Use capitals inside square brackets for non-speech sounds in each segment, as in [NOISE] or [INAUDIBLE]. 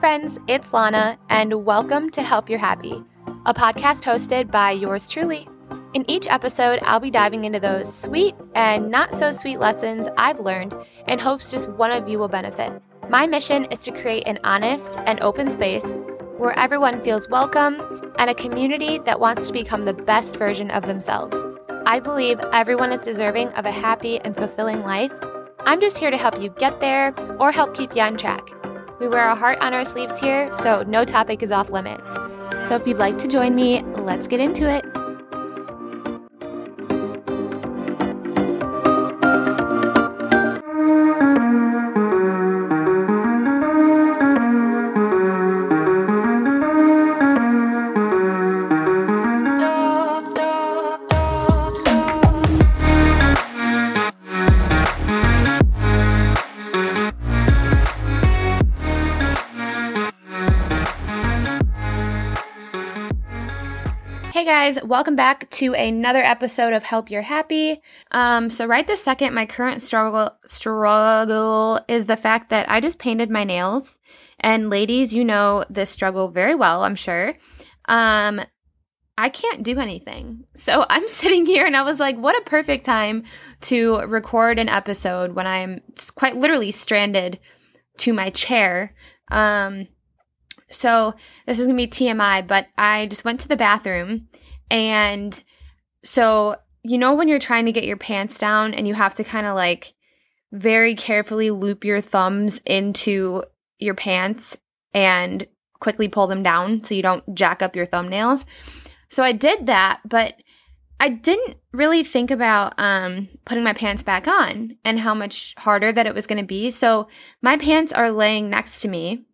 friends, it's Lana, and welcome to Help You're Happy, a podcast hosted by yours truly. In each episode, I'll be diving into those sweet and not so sweet lessons I've learned in hopes just one of you will benefit. My mission is to create an honest and open space where everyone feels welcome and a community that wants to become the best version of themselves. I believe everyone is deserving of a happy and fulfilling life. I'm just here to help you get there or help keep you on track. We wear our heart on our sleeves here, so no topic is off limits. So if you'd like to join me, let's get into it. Guys, welcome back to another episode of Help You're Happy. Um, so right this second, my current struggle struggle is the fact that I just painted my nails. And ladies, you know this struggle very well, I'm sure. Um, I can't do anything. So [LAUGHS] I'm sitting here and I was like, what a perfect time to record an episode when I'm quite literally stranded to my chair. Um, so this is gonna be TMI, but I just went to the bathroom and so you know when you're trying to get your pants down and you have to kind of like very carefully loop your thumbs into your pants and quickly pull them down so you don't jack up your thumbnails. So I did that, but I didn't really think about um, putting my pants back on and how much harder that it was going to be. So my pants are laying next to me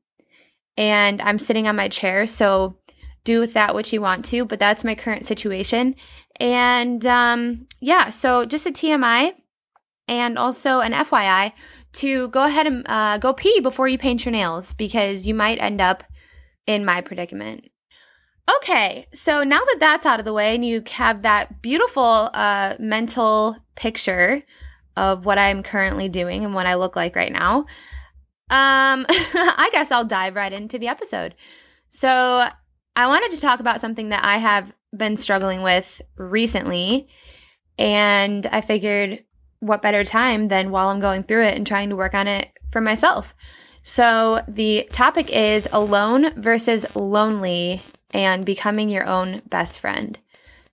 and I'm sitting on my chair. So do with that what you want to, but that's my current situation. And um, yeah, so just a TMI and also an FYI to go ahead and uh, go pee before you paint your nails because you might end up in my predicament. Okay, so now that that's out of the way and you have that beautiful uh, mental picture of what I'm currently doing and what I look like right now, um, [LAUGHS] I guess I'll dive right into the episode. So, I wanted to talk about something that I have been struggling with recently. And I figured, what better time than while I'm going through it and trying to work on it for myself? So, the topic is alone versus lonely and becoming your own best friend.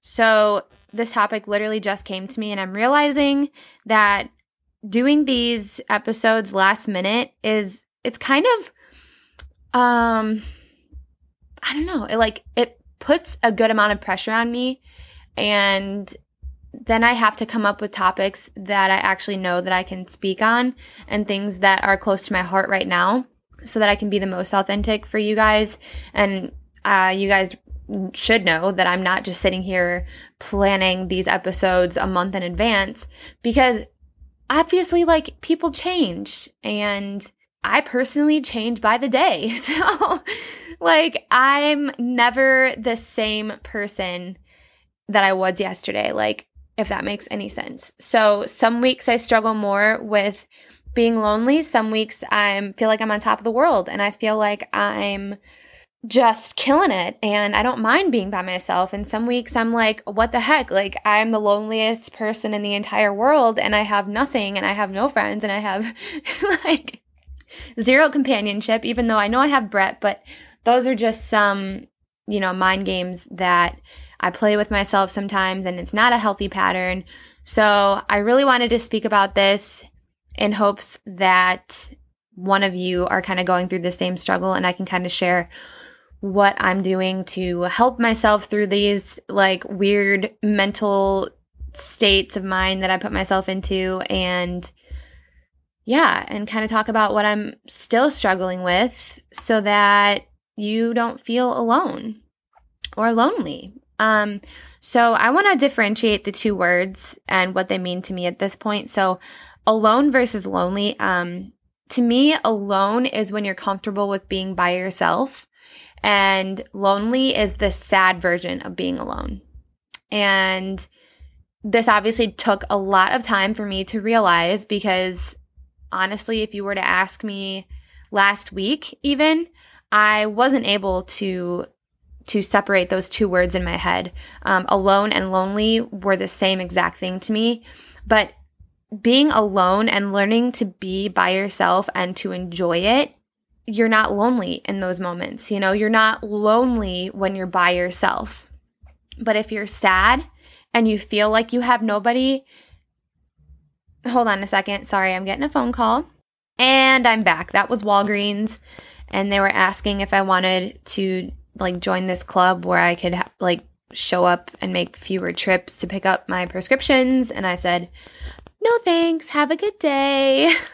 So, this topic literally just came to me, and I'm realizing that doing these episodes last minute is it's kind of um I don't know, it like it puts a good amount of pressure on me and then I have to come up with topics that I actually know that I can speak on and things that are close to my heart right now so that I can be the most authentic for you guys and uh, you guys should know that I'm not just sitting here planning these episodes a month in advance because obviously like people change and I personally change by the day. [LAUGHS] So like I'm never the same person that I was yesterday. Like if that makes any sense. So some weeks I struggle more with being lonely. Some weeks I feel like I'm on top of the world and I feel like I'm just killing it and I don't mind being by myself. And some weeks I'm like, what the heck? Like, I'm the loneliest person in the entire world and I have nothing and I have no friends and I have [LAUGHS] like zero companionship, even though I know I have Brett, but those are just some, you know, mind games that I play with myself sometimes and it's not a healthy pattern. So I really wanted to speak about this in hopes that one of you are kind of going through the same struggle and I can kind of share what I'm doing to help myself through these like weird mental states of mind that I put myself into and yeah, and kind of talk about what I'm still struggling with so that you don't feel alone or lonely. Um so I want to differentiate the two words and what they mean to me at this point. So alone versus lonely um to me alone is when you're comfortable with being by yourself and lonely is the sad version of being alone. And this obviously took a lot of time for me to realize because honestly, if you were to ask me last week, even, I wasn't able to to separate those two words in my head. Um, alone and lonely were the same exact thing to me, but being alone and learning to be by yourself and to enjoy it, you're not lonely in those moments. You know, you're not lonely when you're by yourself. But if you're sad and you feel like you have nobody, hold on a second. Sorry, I'm getting a phone call. And I'm back. That was Walgreens. And they were asking if I wanted to like join this club where I could ha- like show up and make fewer trips to pick up my prescriptions. And I said, no thanks. Have a good day. [LAUGHS]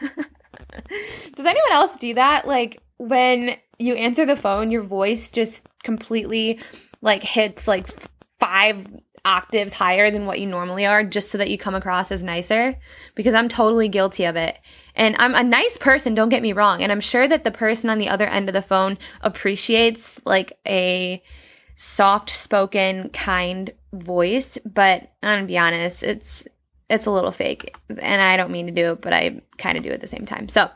Does anyone else do that? Like when you answer the phone, your voice just completely like hits like five octaves higher than what you normally are just so that you come across as nicer because I'm totally guilty of it. And I'm a nice person, don't get me wrong. And I'm sure that the person on the other end of the phone appreciates like a soft spoken, kind voice. But I'm gonna be honest, it's it's a little fake. And I don't mean to do it, but I kind of do at the same time. So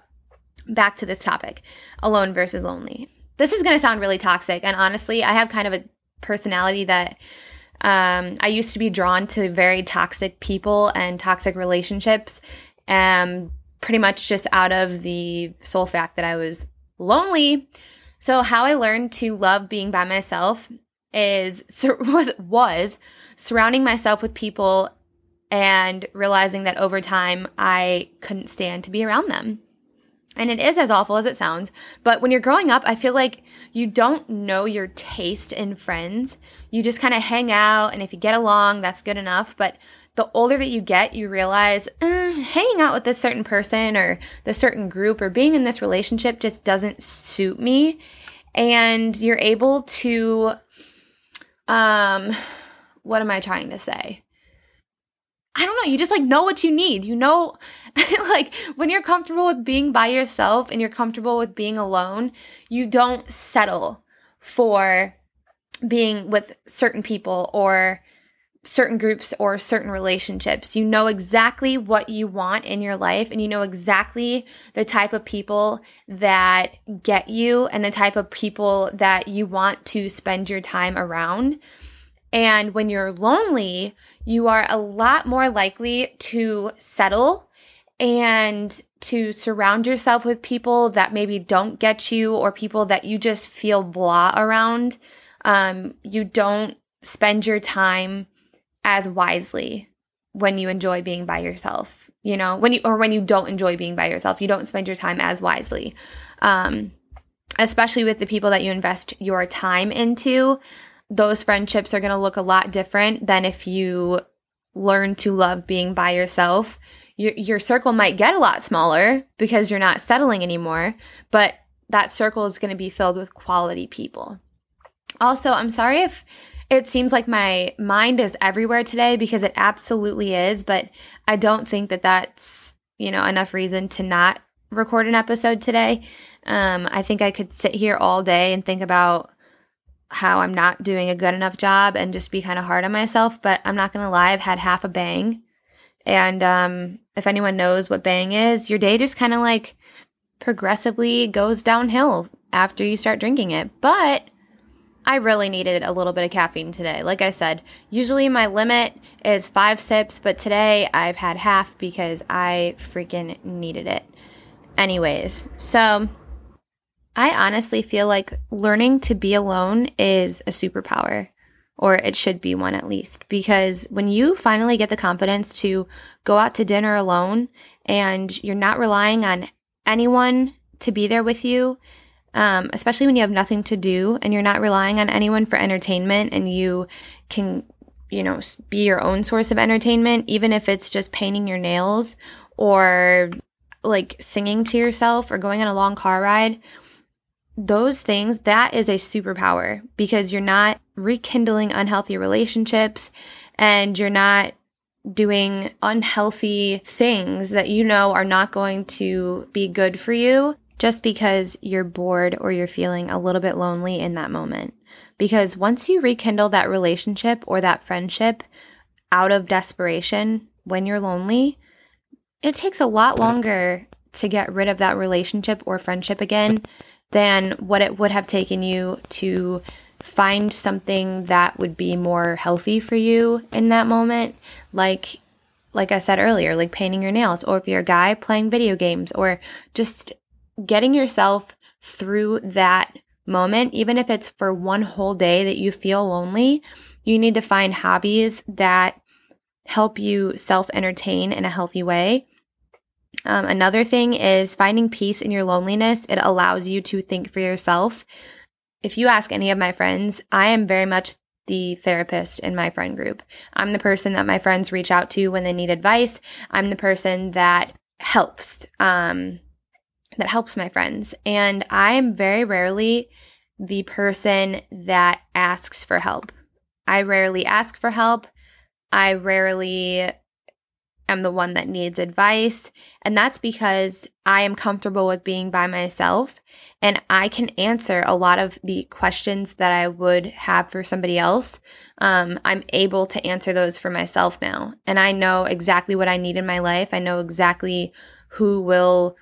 back to this topic alone versus lonely. This is gonna sound really toxic. And honestly, I have kind of a personality that um, I used to be drawn to very toxic people and toxic relationships. Um, pretty much just out of the sole fact that I was lonely. So how I learned to love being by myself is [LAUGHS] was was surrounding myself with people and realizing that over time I couldn't stand to be around them. And it is as awful as it sounds, but when you're growing up, I feel like you don't know your taste in friends. You just kind of hang out, and if you get along, that's good enough. But the older that you get, you realize eh, hanging out with this certain person or this certain group or being in this relationship just doesn't suit me. And you're able to, um, what am I trying to say? I don't know. You just like know what you need. You know, [LAUGHS] like when you're comfortable with being by yourself and you're comfortable with being alone, you don't settle for being with certain people or certain groups or certain relationships. You know exactly what you want in your life and you know exactly the type of people that get you and the type of people that you want to spend your time around. And when you're lonely, you are a lot more likely to settle and to surround yourself with people that maybe don't get you or people that you just feel blah around. Um, you don't spend your time as wisely when you enjoy being by yourself you know when you or when you don't enjoy being by yourself you don't spend your time as wisely um, especially with the people that you invest your time into those friendships are going to look a lot different than if you learn to love being by yourself your, your circle might get a lot smaller because you're not settling anymore but that circle is going to be filled with quality people also i'm sorry if it seems like my mind is everywhere today because it absolutely is, but I don't think that that's, you know, enough reason to not record an episode today. Um, I think I could sit here all day and think about how I'm not doing a good enough job and just be kind of hard on myself, but I'm not going to lie, I've had half a bang. And um, if anyone knows what bang is, your day just kind of like progressively goes downhill after you start drinking it. But I really needed a little bit of caffeine today. Like I said, usually my limit is five sips, but today I've had half because I freaking needed it. Anyways, so I honestly feel like learning to be alone is a superpower, or it should be one at least, because when you finally get the confidence to go out to dinner alone and you're not relying on anyone to be there with you um, especially when you have nothing to do and you're not relying on anyone for entertainment and you can, you know, be your own source of entertainment, even if it's just painting your nails or like singing to yourself or going on a long car ride. Those things, that is a superpower because you're not rekindling unhealthy relationships and you're not doing unhealthy things that you know are not going to be good for you just because you're bored or you're feeling a little bit lonely in that moment. Because once you rekindle that relationship or that friendship out of desperation when you're lonely, it takes a lot longer to get rid of that relationship or friendship again than what it would have taken you to find something that would be more healthy for you in that moment. Like like I said earlier like painting your nails or if you're a guy playing video games or just getting yourself through that moment even if it's for one whole day that you feel lonely you need to find hobbies that help you self entertain in a healthy way um, another thing is finding peace in your loneliness. It allows you to think for yourself if you ask any of my friends, I am very much the therapist in my friend group. I'm the person that my friends reach out to when they need advice. I'm the person that helps, um, that helps my friends. And I am very rarely the person that asks for help. I rarely ask for help. I rarely am the one that needs advice. And that's because I am comfortable with being by myself and I can answer a lot of the questions that I would have for somebody else. Um, I'm able to answer those for myself now. And I know exactly what I need in my life. I know exactly who will,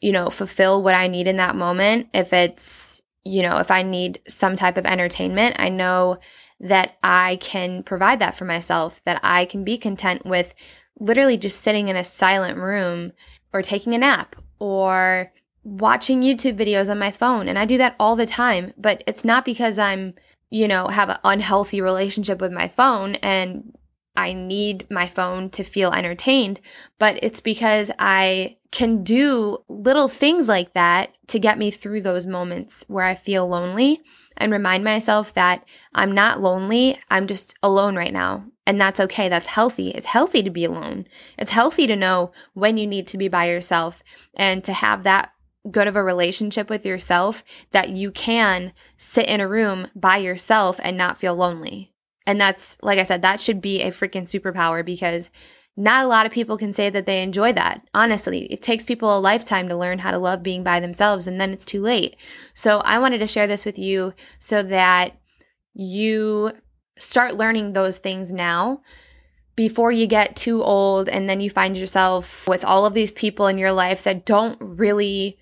you know, fulfill what I need in that moment. If it's, you know, if I need some type of entertainment, I know that I can provide that for myself, that I can be content with literally just sitting in a silent room or taking a nap or watching YouTube videos on my phone. And I do that all the time, but it's not because I'm, you know, have an unhealthy relationship with my phone and I need my phone to feel entertained, but it's because I can do little things like that to get me through those moments where I feel lonely and remind myself that I'm not lonely. I'm just alone right now. And that's okay. That's healthy. It's healthy to be alone. It's healthy to know when you need to be by yourself and to have that good of a relationship with yourself that you can sit in a room by yourself and not feel lonely. And that's, like I said, that should be a freaking superpower because not a lot of people can say that they enjoy that. Honestly, it takes people a lifetime to learn how to love being by themselves, and then it's too late. So, I wanted to share this with you so that you start learning those things now before you get too old and then you find yourself with all of these people in your life that don't really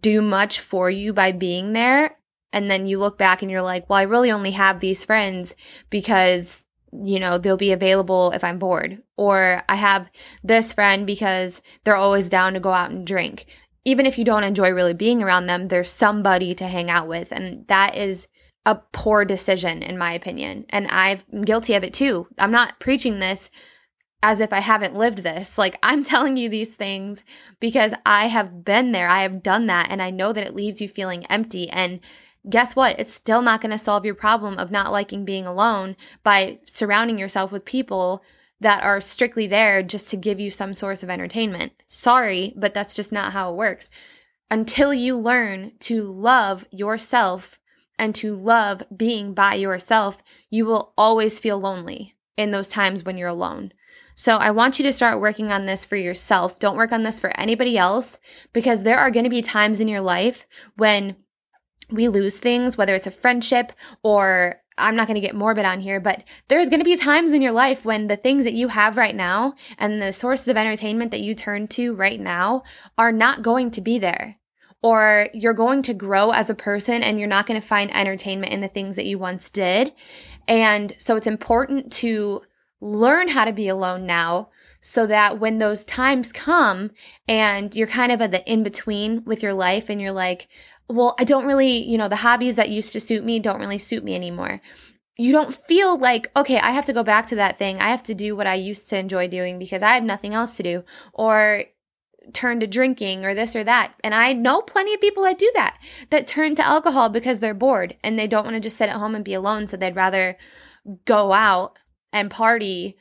do much for you by being there. And then you look back and you're like, well, I really only have these friends because you know, they'll be available if I'm bored. Or I have this friend because they're always down to go out and drink. Even if you don't enjoy really being around them, there's somebody to hang out with. And that is a poor decision, in my opinion. And I'm guilty of it too. I'm not preaching this as if I haven't lived this. Like, [LAUGHS] I'm telling you these things because I have been there. I have done that. And I know that it leaves you feeling empty. And guess what? It's still not going to solve your problem of not liking being alone by surrounding yourself with people that are strictly there just to give you some source of entertainment. Sorry, but that's just not how it works. Until you learn to love yourself and to love being by yourself, you will always feel lonely in those times when you're alone. So I want you to start working on this for yourself. Don't work on this for anybody else because there are going to be times in your life when we lose things, whether it's a friendship or I'm not going to get morbid on here, but there's going to be times in your life when the things that you have right now and the sources of entertainment that you turn to right now are not going to be there. Or you're going to grow as a person and you're not going to find entertainment in the things that you once did. And so it's important to learn how to be alone now so that when those times come and you're kind of at the in between with your life and you're like, well, I don't really, you know, the hobbies that used to suit me don't really suit me anymore. You don't feel like, okay, I have to go back to that thing. I have to do what I used to enjoy doing because I have nothing else to do. Or turn to drinking or this or that. And I know plenty of people that do that, that turn to alcohol because they're bored and they don't want to just sit at home and be alone. So they'd rather go out and party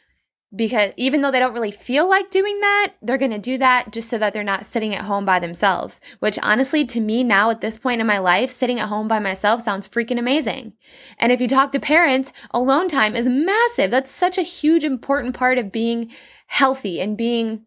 because even though they don't really feel like doing that, they're going to do that just so that they're not sitting at home by themselves. Which honestly, to me now at this point in my life, sitting at home by myself sounds freaking amazing. And if you talk to parents, alone time is massive. That's such a huge, important part of being healthy and being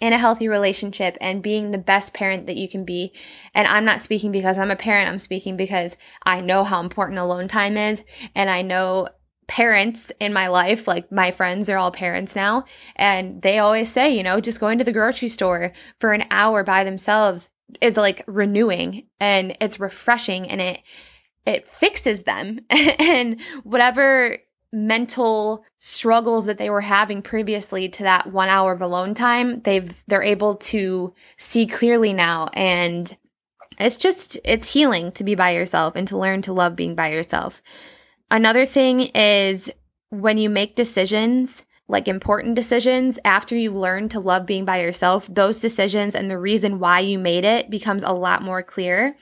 in a healthy relationship and being the best parent that you can be. And I'm not speaking because I'm a parent, I'm speaking because I know how important alone time is and I know parents in my life, like my friends are all parents now, and they always say, you know, just going to the grocery store for an hour by themselves is like renewing and it's refreshing and it it fixes them. [LAUGHS] And whatever mental struggles that they were having previously to that 1 hour of alone time they've they're able to see clearly now and it's just it's healing to be by yourself and to learn to love being by yourself another thing is when you make decisions like important decisions after you learn to love being by yourself those decisions and the reason why you made it becomes a lot more clear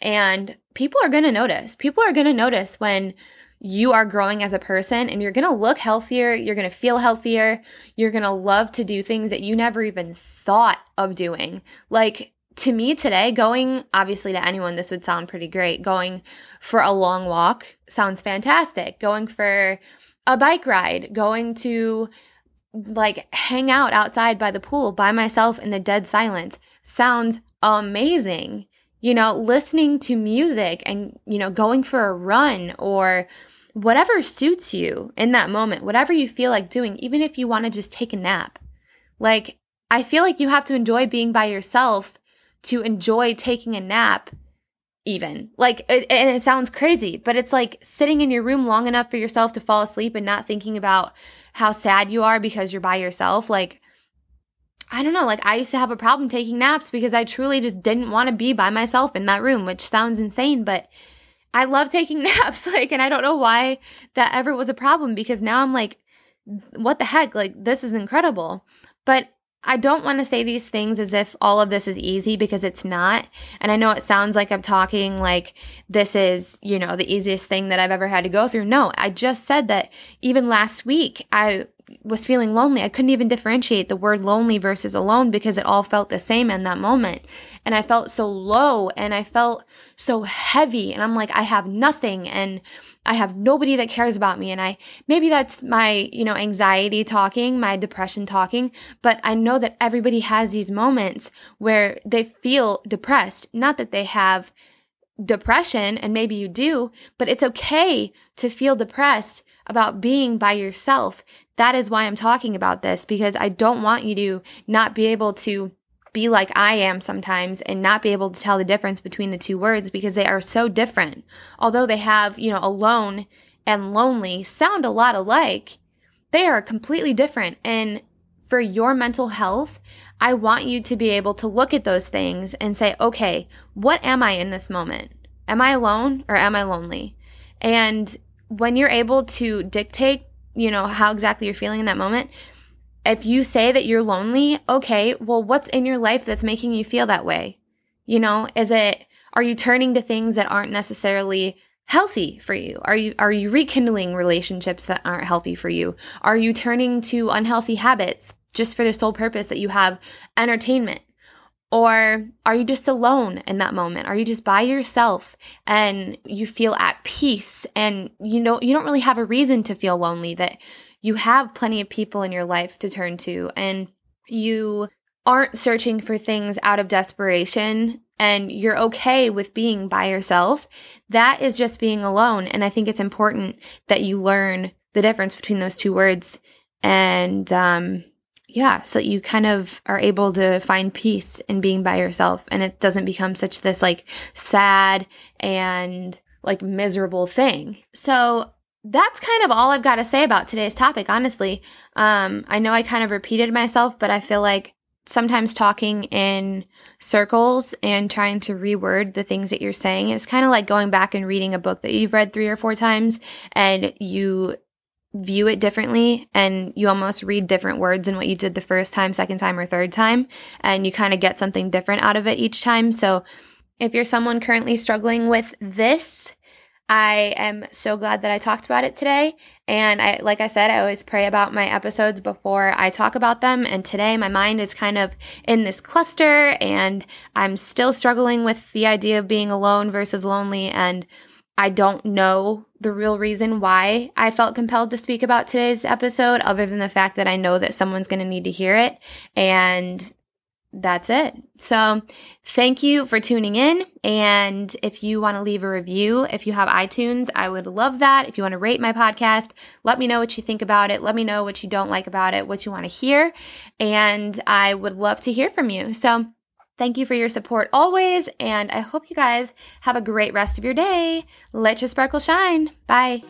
and people are going to notice. People are going to notice when you are growing as a person and you're going to look healthier, you're going to feel healthier, you're going to love to do things that you never even thought of doing. Like to me today, going obviously to anyone, this would sound pretty great. Going for a long walk sounds fantastic. Going for a bike ride, going to like hang out outside by the pool by myself in the dead silence sounds amazing you know, listening to music and, you know, going for a run or whatever suits you in that moment, whatever you feel like doing, even if you want to just take a nap. Like, I feel like you have to enjoy being by yourself to enjoy taking a nap, even. Like, it, and it sounds crazy, but it's like sitting in your room long enough for yourself to fall asleep and not thinking about how sad you are because you're by yourself. Like, I don't know, like I used to have a problem taking naps because I truly just didn't want to be by myself in that room, which sounds insane, but I love taking [LAUGHS] naps. Like, and I don't know why that ever was a problem because now I'm like, what the heck? Like, this is incredible. But I don't want to say these things as if all of this is easy because it's not. And I know it sounds like I'm talking like this is, you know, the easiest thing that I've ever had to go through. No, I just said that even last week, I was feeling lonely. I couldn't even differentiate the word lonely versus alone because it all felt the same in that moment. And I felt so low and I felt so heavy. And I'm like, I have nothing and I have nobody that cares about me. And I, maybe that's my, you know, anxiety talking, my depression talking, but I know that everybody has these moments where they feel depressed. Not that they have depression and maybe you do, but it's okay to feel depressed about being by yourself. That is why I'm talking about this because I don't want you to not be able to be like I am sometimes and not be able to tell the difference between the two words because they are so different. Although they have, you know, alone and lonely sound a lot alike, they are completely different. And for your mental health, I want you to be able to look at those things and say, okay, what am I in this moment? Am I alone or am I lonely? And when you're able to dictate, you know, how exactly you're feeling in that moment, if you say that you're lonely, okay, well, what's in your life that's making you feel that way? You know, is it, are you turning to things that aren't necessarily healthy for you? Are you, are you rekindling relationships that aren't healthy for you? Are you turning to unhealthy habits just for the sole purpose that you have entertainment? Or are you just alone in that moment? Are you just by yourself and you feel at peace and you know you don't really have a reason to feel lonely that you have plenty of people in your life to turn to and you aren't searching for things out of desperation and you're okay with being by yourself, that is just being alone. And I think it's important that you learn the difference between those two words. And um, yeah, so you kind of are able to find peace in being by yourself and it doesn't become such this like sad and like miserable thing. So that's kind of all I've got to say about today's topic, honestly. Um, I know I kind of repeated myself, but I feel like sometimes talking in circles and trying to reword the things that you're saying is kind of like going back and reading a book that you've read three or four times and you view it differently and you almost read different words than what you did the first time, second time, or third time. And you kind of get something different out of it each time. So if you're someone currently struggling with this, I am so glad that I talked about it today. And I, like I said, I always pray about my episodes before I talk about them. And today my mind is kind of in this cluster and I'm still struggling with the idea of being alone versus lonely. And I don't know the real reason why I felt compelled to speak about today's episode, other than the fact that I know that someone's going to need to hear it. And that's it. So, thank you for tuning in. And if you want to leave a review, if you have iTunes, I would love that. If you want to rate my podcast, let me know what you think about it. Let me know what you don't like about it, what you want to hear. And I would love to hear from you. So, Thank you for your support always, and I hope you guys have a great rest of your day. Let your sparkle shine. Bye.